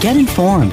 Get informed,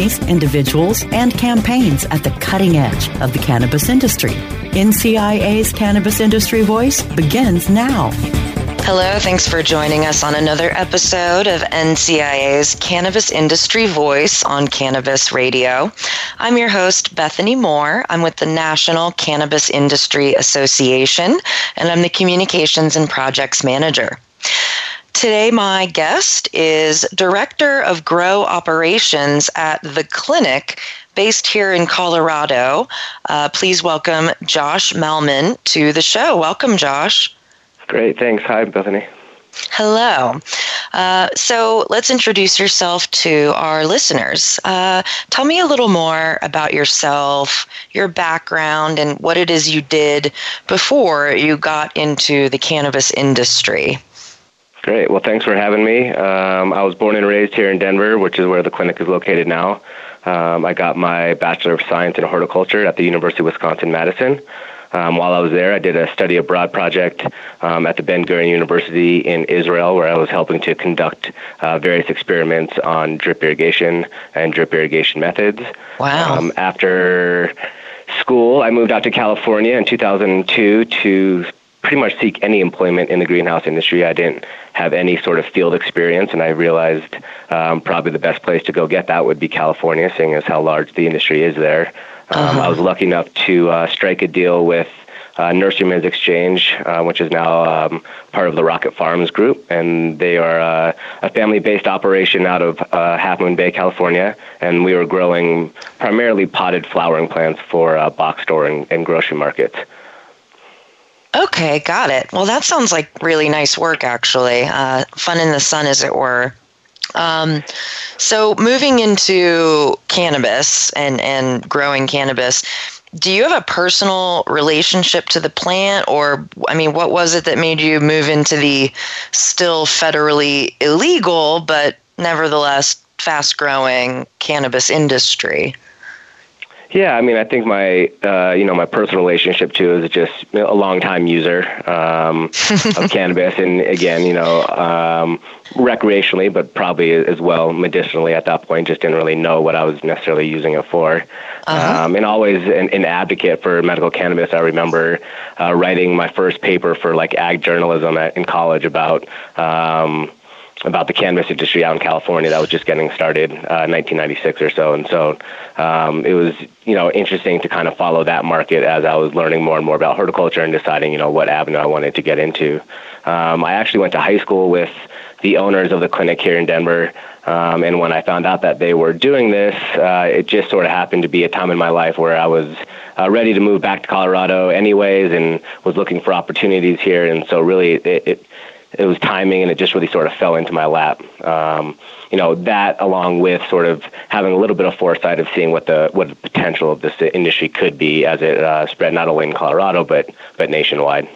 companies, individuals, and campaigns at the cutting edge of the cannabis industry. NCIA's Cannabis Industry Voice begins now. Hello, thanks for joining us on another episode of NCIA's Cannabis Industry Voice on Cannabis Radio. I'm your host, Bethany Moore. I'm with the National Cannabis Industry Association, and I'm the Communications and Projects Manager. Today, my guest is Director of Grow Operations at The Clinic, based here in Colorado. Uh, please welcome Josh Malman to the show. Welcome, Josh. Great, thanks. Hi, Bethany. Hello. Uh, so let's introduce yourself to our listeners. Uh, tell me a little more about yourself, your background, and what it is you did before you got into the cannabis industry. Great. Well, thanks for having me. Um, I was born and raised here in Denver, which is where the clinic is located now. Um, I got my Bachelor of Science in Horticulture at the University of Wisconsin Madison. Um, while I was there, I did a study abroad project um, at the Ben Gurion University in Israel, where I was helping to conduct uh, various experiments on drip irrigation and drip irrigation methods. Wow. Um, after school, I moved out to California in 2002 to pretty much seek any employment in the greenhouse industry. I didn't have any sort of field experience, and I realized um, probably the best place to go get that would be California, seeing as how large the industry is there. Um, uh-huh. I was lucky enough to uh, strike a deal with uh, Nurserymen's Exchange, uh, which is now um, part of the Rocket Farms Group, and they are uh, a family-based operation out of uh, Half Moon Bay, California, and we were growing primarily potted flowering plants for uh, box store and, and grocery markets. Okay, got it. Well, that sounds like really nice work, actually. Uh, fun in the sun, as it were. Um, so, moving into cannabis and, and growing cannabis, do you have a personal relationship to the plant, or I mean, what was it that made you move into the still federally illegal but nevertheless fast growing cannabis industry? Yeah, I mean, I think my uh, you know my personal relationship to is just a long time user um, of cannabis, and again, you know, um, recreationally, but probably as well medicinally at that point. Just didn't really know what I was necessarily using it for, uh-huh. um, and always an, an, advocate for medical cannabis. I remember uh, writing my first paper for like ag journalism at, in college about. Um, about the cannabis industry out in California that was just getting started, uh, 1996 or so, and so um, it was you know interesting to kind of follow that market as I was learning more and more about horticulture and deciding you know what avenue I wanted to get into. Um, I actually went to high school with the owners of the clinic here in Denver. Um, and when I found out that they were doing this, uh, it just sort of happened to be a time in my life where I was uh, ready to move back to Colorado, anyways, and was looking for opportunities here. And so, really, it, it it was timing, and it just really sort of fell into my lap. Um, you know that, along with sort of having a little bit of foresight of seeing what the what the potential of this industry could be as it uh, spread not only in Colorado but but nationwide.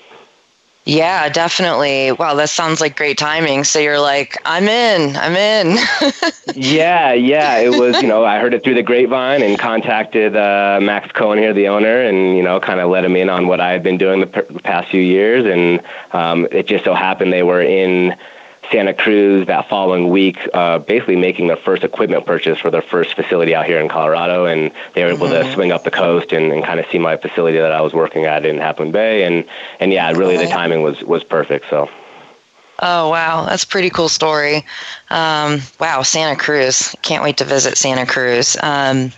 Yeah, definitely. Wow, that sounds like great timing. So you're like, I'm in, I'm in. yeah, yeah. It was, you know, I heard it through the grapevine and contacted uh, Max Cohen here, the owner, and, you know, kind of let him in on what I had been doing the, p- past few years. And um, it just so happened they were in Santa Cruz that following week, uh, basically making their first equipment purchase for their first facility out here in Colorado, and they were able mm-hmm. to swing up the coast and, and kind of see my facility that I was working at in Half Moon Bay, and and yeah, really the timing was was perfect. So. Oh wow, that's a pretty cool story. Um, wow, Santa Cruz. Can't wait to visit Santa Cruz. Um.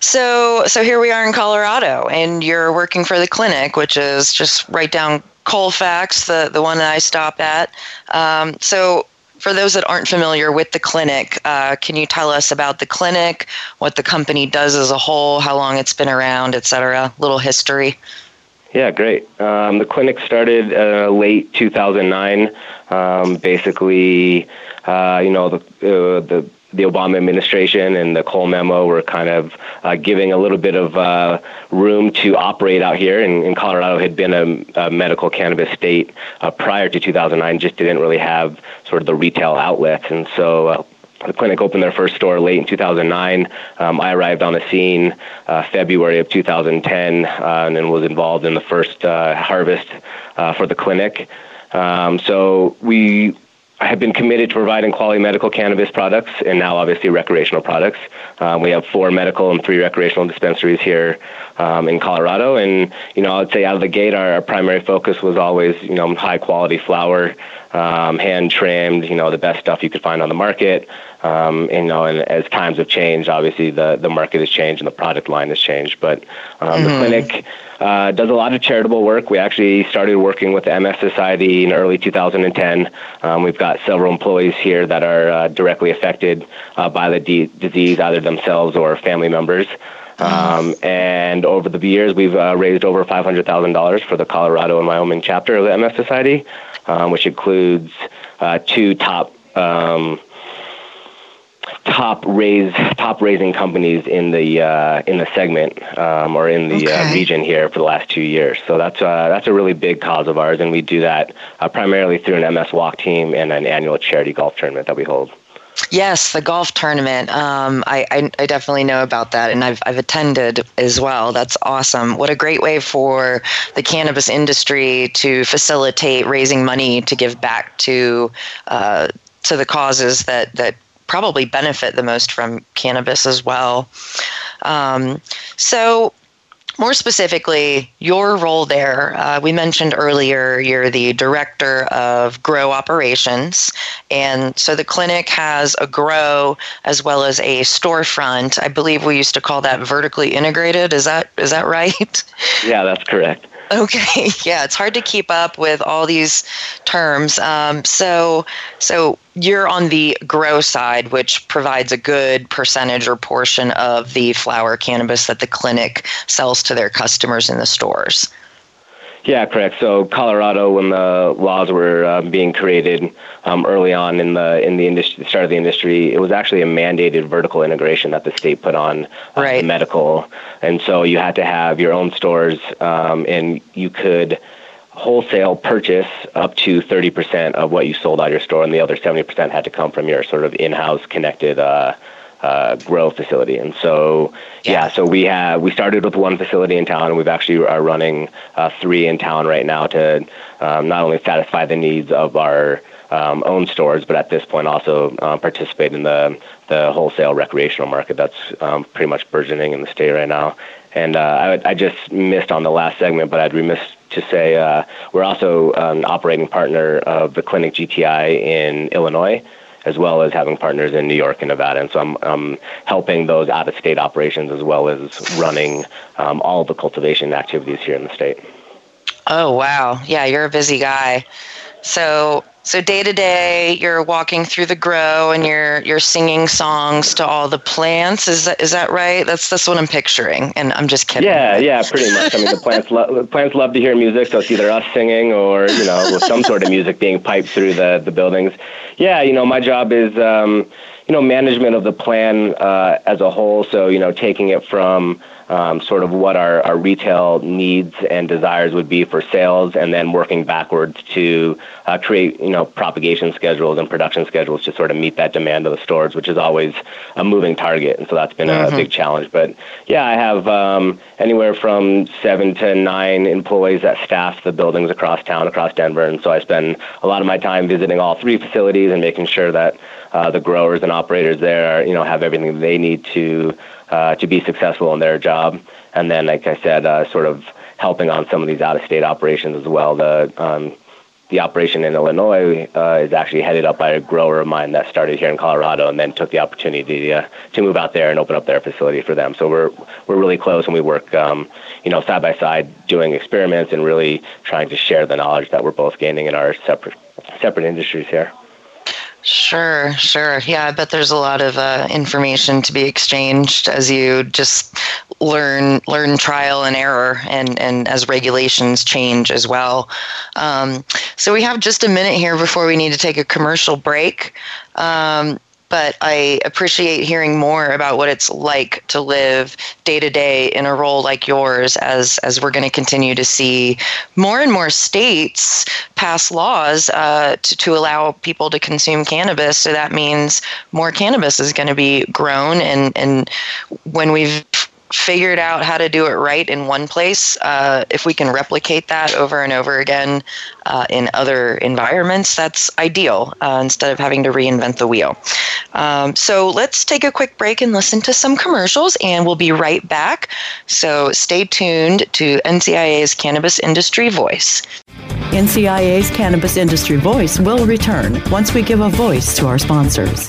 So so here we are in Colorado, and you're working for the clinic, which is just right down Colfax, the, the one that I stopped at. Um, so, for those that aren't familiar with the clinic, uh, can you tell us about the clinic, what the company does as a whole, how long it's been around, et cetera? Little history. Yeah, great. Um, the clinic started uh, late 2009. Um, basically, uh, you know, the, uh, the the Obama administration and the Cole memo were kind of uh, giving a little bit of uh, room to operate out here. And, and Colorado had been a, a medical cannabis state uh, prior to 2009, just didn't really have sort of the retail outlets. And so uh, the clinic opened their first store late in 2009. Um, I arrived on the scene uh, February of 2010 uh, and then was involved in the first uh, harvest uh, for the clinic. Um, so we have been committed to providing quality medical cannabis products and now obviously recreational products. Um, we have four medical and three recreational dispensaries here um, in Colorado. And, you know, I'd say out of the gate, our, our primary focus was always, you know, high quality flower, um, hand trimmed, you know, the best stuff you could find on the market. Um, you know, and as times have changed, obviously the, the market has changed and the product line has changed. But um, mm-hmm. the clinic uh, does a lot of charitable work. We actually started working with the MS Society in early 2010. Um, we've got several employees here that are uh, directly affected uh, by the d- disease, either themselves or family members. Um, and over the years, we've uh, raised over $500,000 for the Colorado and Wyoming chapter of the MS Society, um, which includes uh, two top um, top raise top raising companies in the uh, in the segment um, or in the uh, okay. uh, region here for the last two years. So that's uh, that's a really big cause of ours, and we do that uh, primarily through an MS Walk team and an annual charity golf tournament that we hold. Yes, the golf tournament. Um, I, I, I, definitely know about that, and I've, I've attended as well. That's awesome. What a great way for the cannabis industry to facilitate raising money to give back to uh, to the causes that that probably benefit the most from cannabis as well. Um, so, more specifically, your role there, uh, we mentioned earlier you're the director of grow operations. And so the clinic has a grow as well as a storefront. I believe we used to call that vertically integrated. Is that is that right? Yeah, that's correct. Okay, yeah, it's hard to keep up with all these terms. Um, so, so you're on the grow side, which provides a good percentage or portion of the flower cannabis that the clinic sells to their customers in the stores. Yeah, correct. So Colorado, when the laws were uh, being created um, early on in the in the industry, the start of the industry, it was actually a mandated vertical integration that the state put on uh, right. medical, and so you had to have your own stores, um, and you could wholesale purchase up to 30% of what you sold out your store, and the other 70% had to come from your sort of in-house connected uh, uh, grow facility. And so, yeah. yeah. so we have we started with one facility in town, and we've actually are running uh, three in town right now to um, not only satisfy the needs of our um, own stores, but at this point also uh, participate in the the wholesale recreational market that's um, pretty much burgeoning in the state right now. And uh, I, I just missed on the last segment, but I'd remiss to say uh, we're also an operating partner of the Clinic GTI in Illinois as well as having partners in New York and Nevada. And so I'm, I'm helping those out of state operations as well as running um, all the cultivation activities here in the state. Oh, wow. Yeah, you're a busy guy. So so day to day, you're walking through the grow and you're you're singing songs to all the plants. Is that is that right? That's that's what I'm picturing. And I'm just kidding. Yeah, yeah, pretty much. I mean, the plants lo- plants love to hear music, so it's either us singing or you know some sort of music being piped through the the buildings. Yeah, you know, my job is um, you know management of the plan uh, as a whole. So you know, taking it from um, sort of what our, our retail needs and desires would be for sales, and then working backwards to uh, create you know propagation schedules and production schedules to sort of meet that demand of the stores, which is always a moving target, and so that's been mm-hmm. a big challenge. But yeah, I have um, anywhere from seven to nine employees that staff the buildings across town, across Denver, and so I spend a lot of my time visiting all three facilities and making sure that uh, the growers and operators there, you know, have everything they need to uh, to be successful in their job. And then, like I said, uh, sort of helping on some of these out-of-state operations as well. The um, the operation in Illinois uh, is actually headed up by a grower of mine that started here in Colorado and then took the opportunity to, uh, to move out there and open up their facility for them. So we're we're really close and we work, um, you know, side by side doing experiments and really trying to share the knowledge that we're both gaining in our separate separate industries here. Sure, sure. Yeah, I bet there's a lot of uh, information to be exchanged as you just learn learn trial and error, and and as regulations change as well. Um, so we have just a minute here before we need to take a commercial break. Um, but I appreciate hearing more about what it's like to live day to day in a role like yours as as we're going to continue to see more and more states pass laws uh, to, to allow people to consume cannabis. So that means more cannabis is going to be grown and and when we've figured out how to do it right in one place, uh, if we can replicate that over and over again uh, in other environments, that's ideal uh, instead of having to reinvent the wheel. Um, so let's take a quick break and listen to some commercials, and we'll be right back. So stay tuned to NCIA's Cannabis Industry Voice. NCIA's Cannabis Industry Voice will return once we give a voice to our sponsors.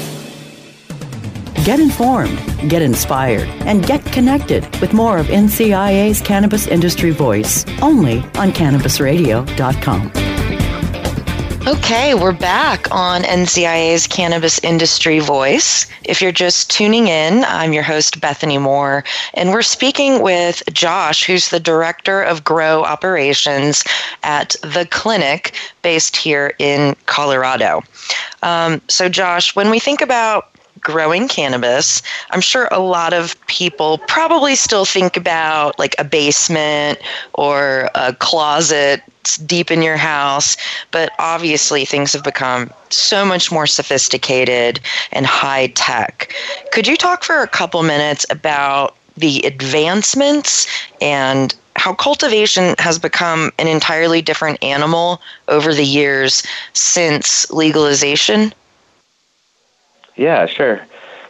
Get informed, get inspired, and get connected with more of NCIA's Cannabis Industry Voice only on CannabisRadio.com. Okay, we're back on NCIA's Cannabis Industry Voice. If you're just tuning in, I'm your host, Bethany Moore, and we're speaking with Josh, who's the Director of Grow Operations at The Clinic, based here in Colorado. Um, so, Josh, when we think about growing cannabis, I'm sure a lot of people probably still think about like a basement or a closet deep in your house, but obviously things have become so much more sophisticated and high tech. Could you talk for a couple minutes about the advancements and how cultivation has become an entirely different animal over the years since legalization? Yeah, sure.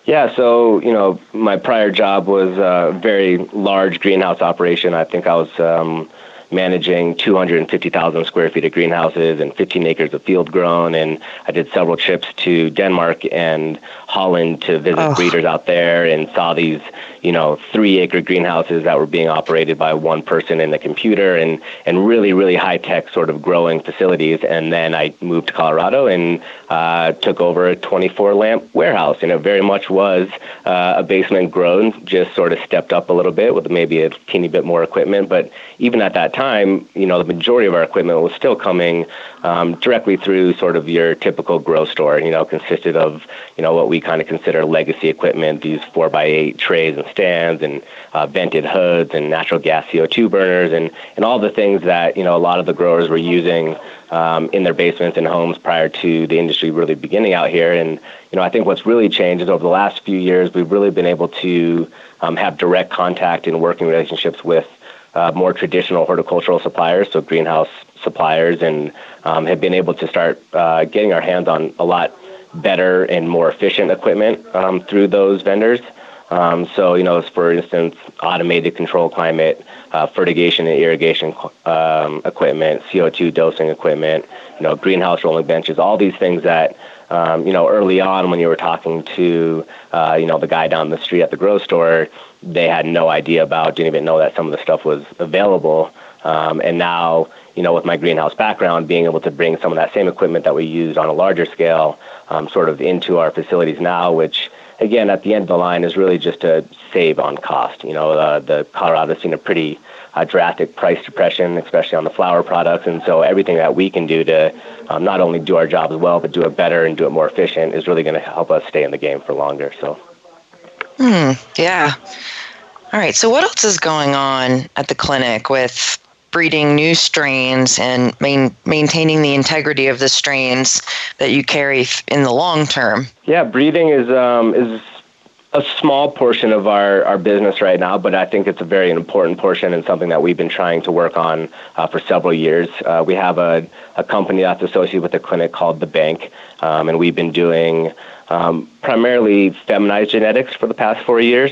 Yeah, so you know, my prior job was a very large greenhouse operation. I think I was um, managing 250,000 square feet of greenhouses and 15 acres of field grown. And I did several trips to Denmark and Holland to visit oh. breeders out there and saw these, you know, three acre greenhouses that were being operated by one person in the computer and, and really, really high tech sort of growing facilities. And then I moved to Colorado and uh, took over a 24 lamp warehouse. And it very much was uh, a basement grown, just sort of stepped up a little bit with maybe a teeny bit more equipment. But even at that time, time, you know, the majority of our equipment was still coming um, directly through sort of your typical grow store. You know, consisted of you know what we kind of consider legacy equipment, these four by eight trays and stands, and uh, vented hoods, and natural gas CO2 burners, and and all the things that you know a lot of the growers were using um, in their basements and homes prior to the industry really beginning out here. And you know, I think what's really changed is over the last few years, we've really been able to um, have direct contact and working relationships with uh, more traditional horticultural suppliers, so greenhouse suppliers, and um, have been able to start uh, getting our hands on a lot better and more efficient equipment um, through those vendors. Um, so, you know, for instance, automated control climate, uh, fertigation and irrigation um, equipment, CO2 dosing equipment, you know, greenhouse rolling benches, all these things that, um, you know, early on when you were talking to, uh, you know, the guy down the street at the grocery store, they had no idea about, didn't even know that some of the stuff was available. Um, and now, you know, with my greenhouse background, being able to bring some of that same equipment that we used on a larger scale um, sort of into our facilities now, which, again, at the end of the line is really just to save on cost. You know, uh, the Colorado's seen a pretty uh, drastic price depression, especially on the flower products. And so everything that we can do to um, not only do our job well, but do it better and do it more efficient is really going to help us stay in the game for longer. So. Hmm. Yeah. All right. So, what else is going on at the clinic with breeding new strains and main, maintaining the integrity of the strains that you carry in the long term? Yeah, breeding is um, is a small portion of our, our business right now, but I think it's a very important portion and something that we've been trying to work on uh, for several years. Uh, we have a, a company that's associated with the clinic called The Bank, um, and we've been doing um, primarily feminized genetics for the past four years.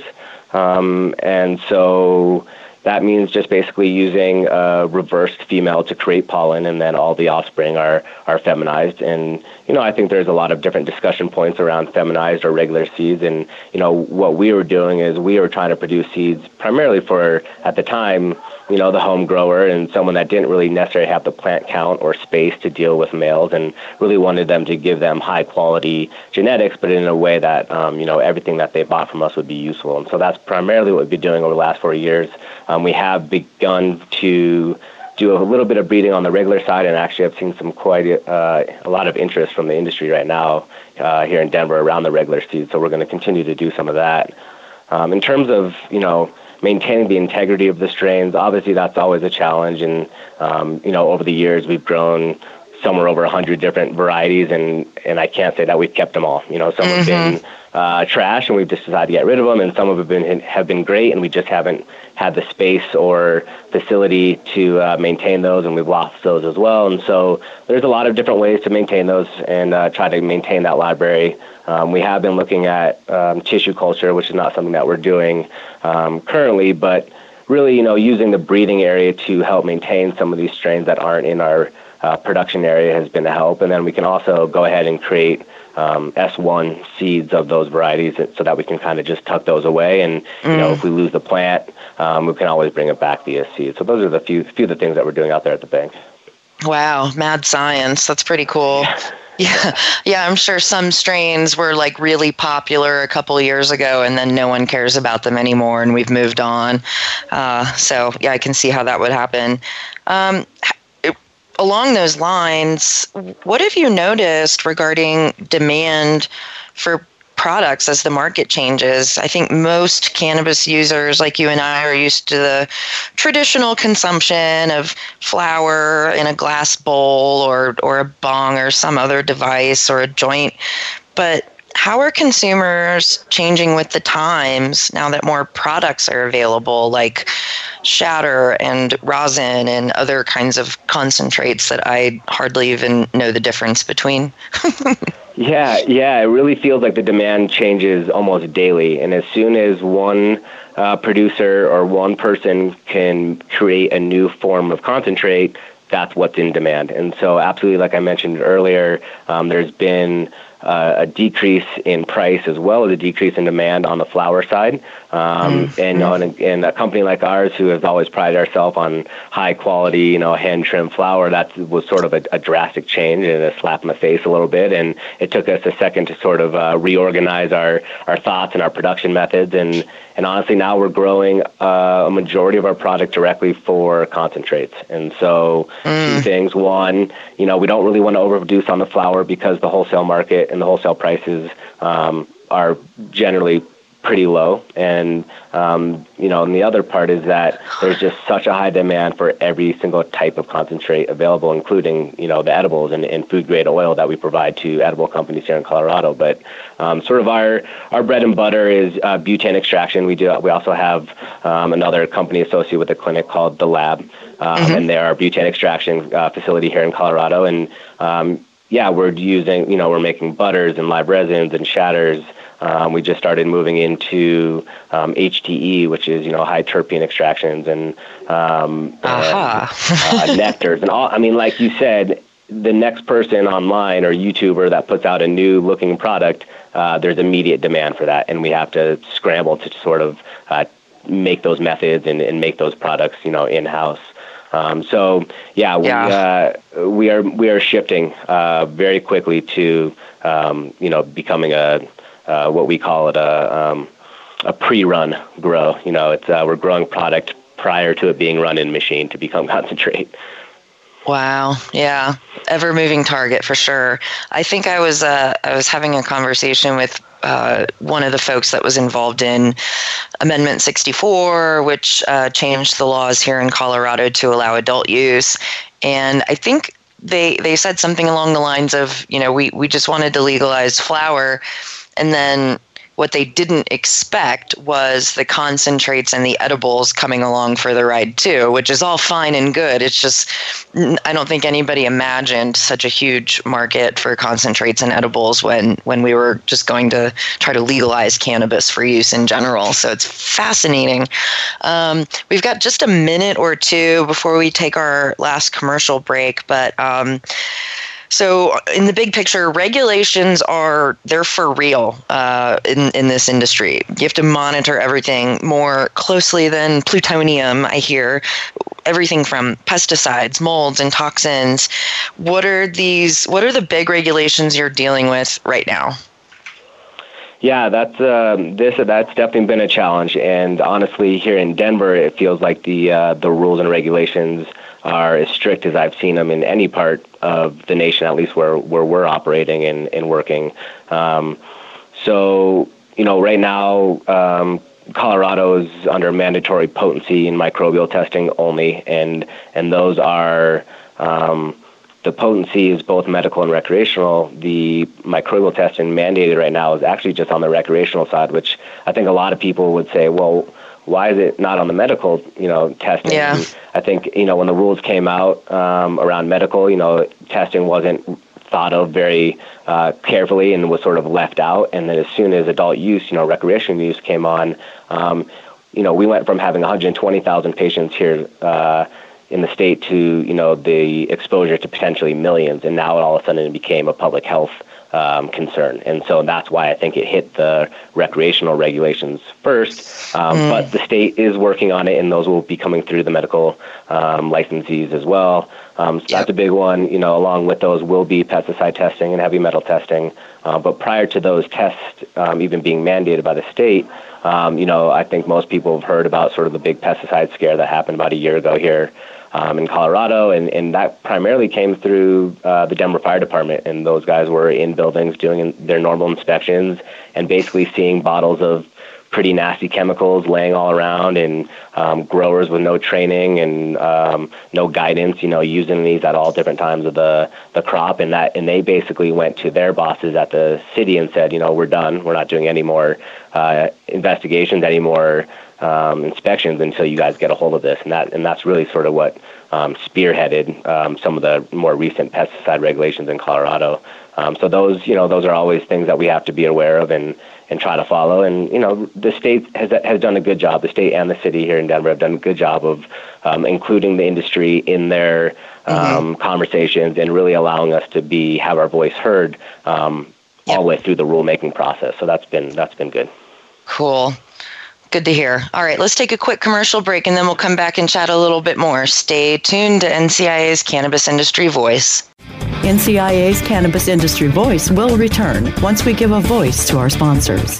Um, and so that means just basically using a reversed female to create pollen, and then all the offspring are, are feminized. And, you know, I think there's a lot of different discussion points around feminized or regular seeds. And, you know, what we were doing is we were trying to produce seeds primarily for, at the time, you know, the home grower and someone that didn't really necessarily have the plant count or space to deal with males and really wanted them to give them high quality genetics, but in a way that, um, you know, everything that they bought from us would be useful. And so that's primarily what we've been doing over the last four years. Um, we have begun to do a little bit of breeding on the regular side, and actually I've seen some quite uh, a lot of interest from the industry right now uh, here in Denver around the regular seed. So we're going to continue to do some of that. Um, in terms of you know maintaining the integrity of the strains, obviously that's always a challenge. And um, you know, over the years we've grown somewhere over 100 different varieties, and and I can't say that we've kept them all. You know, some mm-hmm. have been uh, trash, and we've just decided to get rid of them, and some have been have been great, and we just haven't had the space or facility to uh, maintain those, and we've lost those as well. And so there's a lot of different ways to maintain those and uh, try to maintain that library. Um, we have been looking at um, tissue culture, which is not something that we're doing um, currently, but really, you know, using the breeding area to help maintain some of these strains that aren't in our uh, production area has been a help. And then we can also go ahead and create um, S1 seeds of those varieties so that we can kind of just tuck those away. And, you know, if we lose the plant, um, we can always bring it back via seed. So those are the few, few of the things that we're doing out there at the bank. Wow, mad science. That's pretty cool. Yeah, yeah, I'm sure some strains were like really popular a couple years ago, and then no one cares about them anymore, and we've moved on. Uh, so yeah, I can see how that would happen. Um, along those lines, what have you noticed regarding demand for products as the market changes. I think most cannabis users, like you and I, are used to the traditional consumption of flower in a glass bowl or, or a bong or some other device or a joint. But how are consumers changing with the times now that more products are available, like shatter and rosin and other kinds of concentrates that I hardly even know the difference between? yeah, yeah, it really feels like the demand changes almost daily. And as soon as one uh, producer or one person can create a new form of concentrate, that's what's in demand. And so, absolutely, like I mentioned earlier, um, there's been uh, a decrease in price as well as a decrease in demand on the flower side. Um, mm-hmm. And on a, and a company like ours, who has always prided ourselves on high quality, you know, hand trimmed flower, that was sort of a, a, drastic change and a slap in the face a little bit. And it took us a second to sort of uh, reorganize our our thoughts and our production methods. And and honestly, now we're growing uh, a majority of our product directly for concentrates. And so, mm. two things: one, you know, we don't really want to overproduce on the flower because the wholesale market and the wholesale prices um, are generally pretty low. And um, you know, and the other part is that there's just such a high demand for every single type of concentrate available, including you know the edibles and, and food grade oil that we provide to edible companies here in Colorado. But um, sort of our our bread and butter is uh, butane extraction. We do we also have um, another company associated with the clinic called the Lab, um, mm-hmm. and they're our butane extraction uh, facility here in Colorado. And um, yeah, we're using you know we're making butters and live resins and shatters. Um, we just started moving into um, HTE, which is you know high terpene extractions and, um, uh-huh. and uh, nectars and all. I mean, like you said, the next person online or YouTuber that puts out a new looking product, uh, there's immediate demand for that, and we have to scramble to sort of uh, make those methods and, and make those products you know in house. Um, so yeah, we yeah. Uh, we are we are shifting uh, very quickly to um, you know becoming a uh, what we call it a um, a pre-run grow. You know, it's uh, we're growing product prior to it being run in machine to become concentrate. Wow. Yeah. Ever moving target for sure. I think I was uh, I was having a conversation with uh, one of the folks that was involved in Amendment 64, which uh, changed the laws here in Colorado to allow adult use. And I think they they said something along the lines of, you know, we, we just wanted to legalize flower and then what they didn't expect was the concentrates and the edibles coming along for the ride too, which is all fine and good. It's just, I don't think anybody imagined such a huge market for concentrates and edibles when, when we were just going to try to legalize cannabis for use in general. So it's fascinating. Um, we've got just a minute or two before we take our last commercial break, but um, so, in the big picture, regulations are they're for real uh, in in this industry. You have to monitor everything more closely than plutonium. I hear everything from pesticides, molds, and toxins. What are these? What are the big regulations you're dealing with right now? Yeah, that's uh, this. That's definitely been a challenge, and honestly, here in Denver, it feels like the uh, the rules and regulations are as strict as I've seen them in any part of the nation, at least where, where we're operating and, and working. Um, so, you know, right now, um, Colorado is under mandatory potency and microbial testing only, and and those are um, the potency is both medical and recreational. The microbial testing mandated right now is actually just on the recreational side, which I think a lot of people would say, well, why is it not on the medical, you know, testing? Yeah. And I think, you know, when the rules came out um, around medical, you know, testing wasn't thought of very uh, carefully and was sort of left out. And then as soon as adult use, you know, recreational use came on, um, you know, we went from having 120,000 patients here uh, in the state to, you know, the exposure to potentially millions. And now all of a sudden it became a public health um, concern. And so that's why I think it hit the recreational regulations first. Um, mm. But the state is working on it, and those will be coming through the medical um, licensees as well. Um, so yep. that's a big one. You know, along with those will be pesticide testing and heavy metal testing. Uh, but prior to those tests um, even being mandated by the state, um, you know, I think most people have heard about sort of the big pesticide scare that happened about a year ago here um, in Colorado, and, and that primarily came through uh, the Denver Fire Department. And those guys were in buildings doing their normal inspections and basically seeing bottles of pretty nasty chemicals laying all around and um, growers with no training and um, no guidance, you know, using these at all different times of the, the crop and that and they basically went to their bosses at the city and said, you know, we're done. We're not doing any more uh, investigations, any more um, inspections until you guys get a hold of this. And that and that's really sort of what um, spearheaded um, some of the more recent pesticide regulations in Colorado. Um, so those, you know, those are always things that we have to be aware of and and try to follow. And you know, the state has has done a good job. The state and the city here in Denver have done a good job of um, including the industry in their um, mm-hmm. conversations and really allowing us to be have our voice heard um, yep. all the way through the rulemaking process. So that's been that's been good. Cool. Good to hear. All right, let's take a quick commercial break and then we'll come back and chat a little bit more. Stay tuned to NCIA's Cannabis Industry Voice. NCIA's Cannabis Industry Voice will return once we give a voice to our sponsors.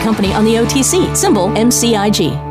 company on the OTC, symbol MCIG.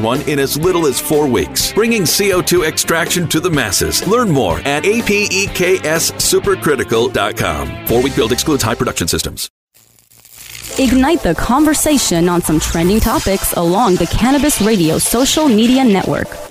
one in as little as four weeks, bringing CO2 extraction to the masses. Learn more at apexsupercritical.com. Four week build excludes high production systems. Ignite the conversation on some trending topics along the Cannabis Radio social media network.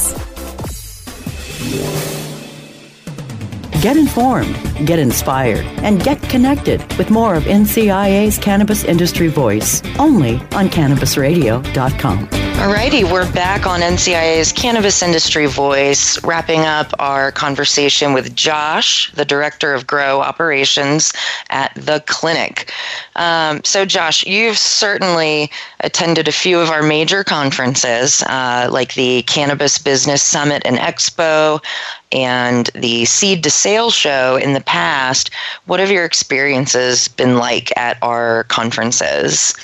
Get informed, get inspired, and get connected with more of NCIA's Cannabis Industry Voice only on CannabisRadio.com. Alrighty, we're back on NCIA's Cannabis Industry Voice, wrapping up our conversation with Josh, the Director of Grow Operations at the clinic. Um, so, Josh, you've certainly attended a few of our major conferences, uh, like the Cannabis Business Summit and Expo and the Seed to Sale show in the past. What have your experiences been like at our conferences?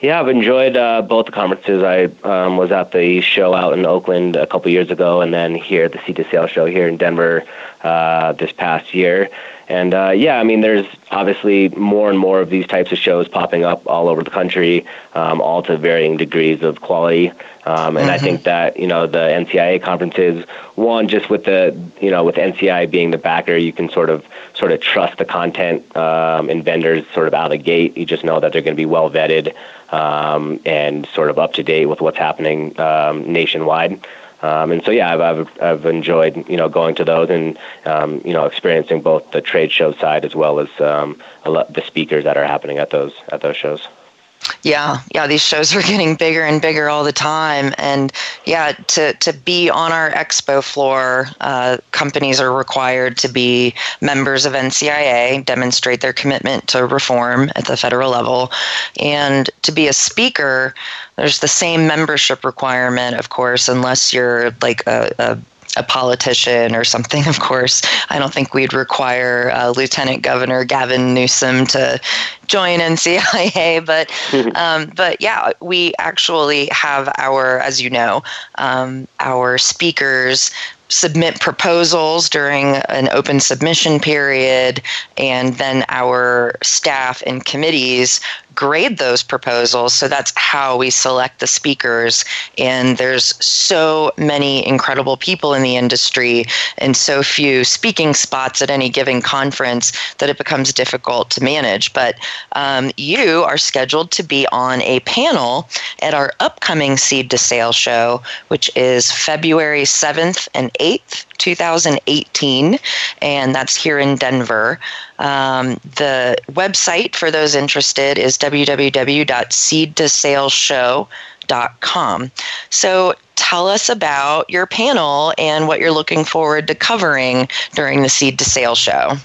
Yeah, I've enjoyed uh, both the conferences. I um, was at the show out in Oakland a couple years ago, and then here at the Sale show here in Denver uh, this past year. And uh, yeah, I mean, there's obviously more and more of these types of shows popping up all over the country, um, all to varying degrees of quality. Um, and mm-hmm. I think that you know the NCIA conferences, one just with the you know with NCI being the backer, you can sort of sort of trust the content um, and vendors sort of out of the gate. You just know that they're going to be well vetted um, and sort of up to date with what's happening um, nationwide. Um, and so, yeah, I've, I've, I've enjoyed, you know, going to those and, um, you know, experiencing both the trade show side as well as um, a lot, the speakers that are happening at those at those shows. Yeah, yeah, these shows are getting bigger and bigger all the time, and yeah, to to be on our expo floor, uh, companies are required to be members of NCIA, demonstrate their commitment to reform at the federal level, and to be a speaker, there's the same membership requirement, of course, unless you're like a, a a politician or something, of course, I don't think we'd require uh, Lieutenant Governor Gavin Newsom to join NCIA. But um, but yeah, we actually have our, as you know, um, our speakers submit proposals during an open submission period, and then our staff and committees grade those proposals. So that's how we select the speakers. And there's so many incredible people in the industry and so few speaking spots at any given conference that it becomes difficult to manage. But um, you are scheduled to be on a panel at our upcoming Seed to Sale show, which is February 7th and 8th 2018, and that's here in Denver. Um, the website for those interested is www.seedtosaleshow.com. So tell us about your panel and what you're looking forward to covering during the Seed to Sale show.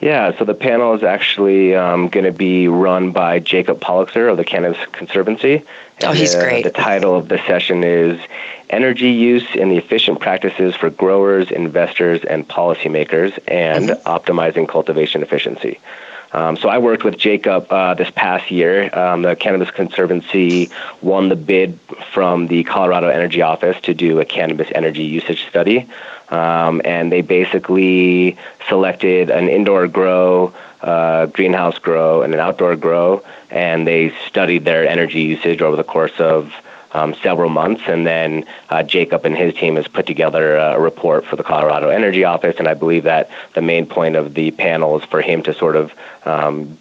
Yeah, so the panel is actually um, going to be run by Jacob Policzer of the Cannabis Conservancy. oh, he's great. The title of the session is Energy Use and the Efficient Practices for Growers, Investors, and Policymakers, and mm-hmm. Optimizing Cultivation Efficiency. Um, so I worked with Jacob uh, this past year. Um, the Cannabis Conservancy won the bid from the Colorado Energy Office to do a cannabis energy usage study. Um, and they basically selected an indoor grow, uh, greenhouse grow, and an outdoor grow, and they studied their energy usage over the course of um, several months. And then uh, Jacob and his team has put together a report for the Colorado Energy Office. And I believe that the main point of the panel is for him to sort of um,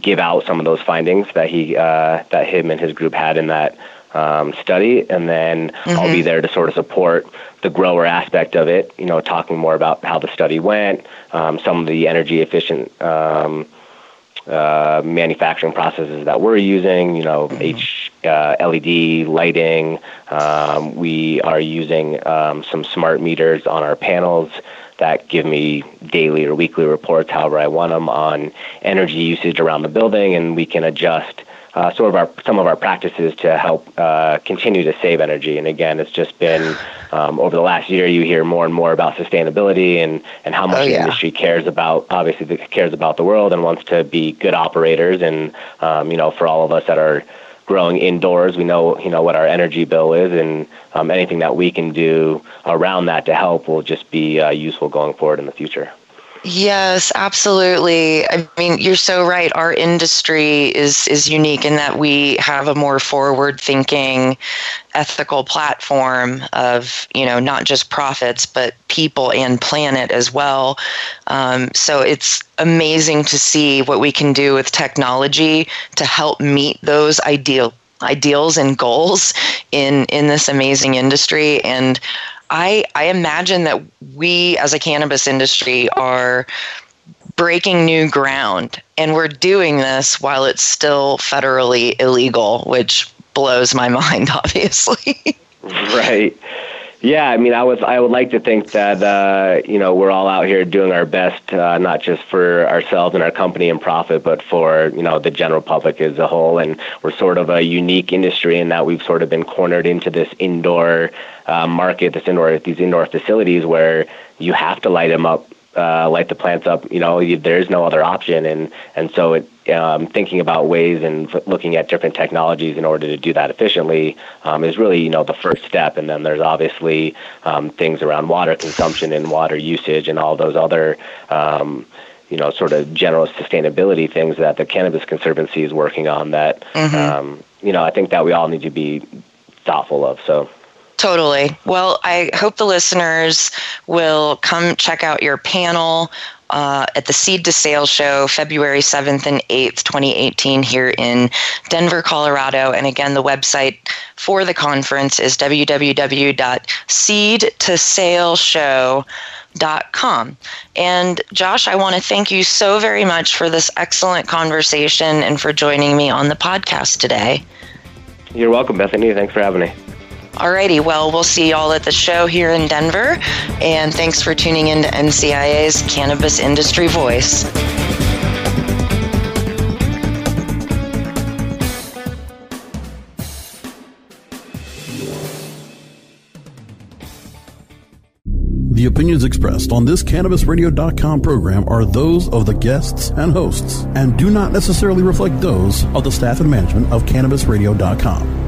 give out some of those findings that he uh, that him and his group had in that um, study, and then mm-hmm. I'll be mm-hmm. there to sort of support the grower aspect of it. You know, talking more about how the study went, um, some of the energy efficient um, uh, manufacturing processes that we're using. You know, mm-hmm. H uh, LED lighting. Um, we are using um, some smart meters on our panels that give me daily or weekly reports, however I want them, on energy usage around the building, and we can adjust uh, sort of our some of our practices to help uh, continue to save energy. And again, it's just been um, over the last year you hear more and more about sustainability and and how much oh, yeah. the industry cares about obviously cares about the world and wants to be good operators. And um, you know, for all of us that are growing indoors, we know you know what our energy bill is, and um, anything that we can do around that to help will just be uh, useful going forward in the future. Yes, absolutely. I mean, you're so right. Our industry is is unique in that we have a more forward-thinking, ethical platform of you know not just profits but people and planet as well. Um, so it's amazing to see what we can do with technology to help meet those ideal ideals and goals in in this amazing industry and I I imagine that we as a cannabis industry are breaking new ground and we're doing this while it's still federally illegal, which blows my mind obviously. right. Yeah, I mean, I was I would like to think that uh, you know we're all out here doing our best, uh, not just for ourselves and our company and profit, but for you know the general public as a whole. And we're sort of a unique industry in that we've sort of been cornered into this indoor uh, market, this indoor these indoor facilities where you have to light them up uh, light the plants up. You know, you, there's no other option, and and so it, um, thinking about ways and f- looking at different technologies in order to do that efficiently um, is really you know the first step. And then there's obviously um, things around water consumption and water usage and all those other. Um, you know, sort of general sustainability things that the Cannabis Conservancy is working on. That mm-hmm. Um, you know, I think that we all need to be thoughtful of. So. Totally. Well, I hope the listeners will come check out your panel uh, at the Seed to Sale Show, February 7th and 8th, 2018, here in Denver, Colorado. And again, the website for the conference is www.seedtosaleshow.com. And Josh, I want to thank you so very much for this excellent conversation and for joining me on the podcast today. You're welcome, Bethany. Thanks for having me. Alrighty, well, we'll see y'all at the show here in Denver, and thanks for tuning in to NCIA's Cannabis Industry Voice. The opinions expressed on this CannabisRadio.com program are those of the guests and hosts and do not necessarily reflect those of the staff and management of CannabisRadio.com.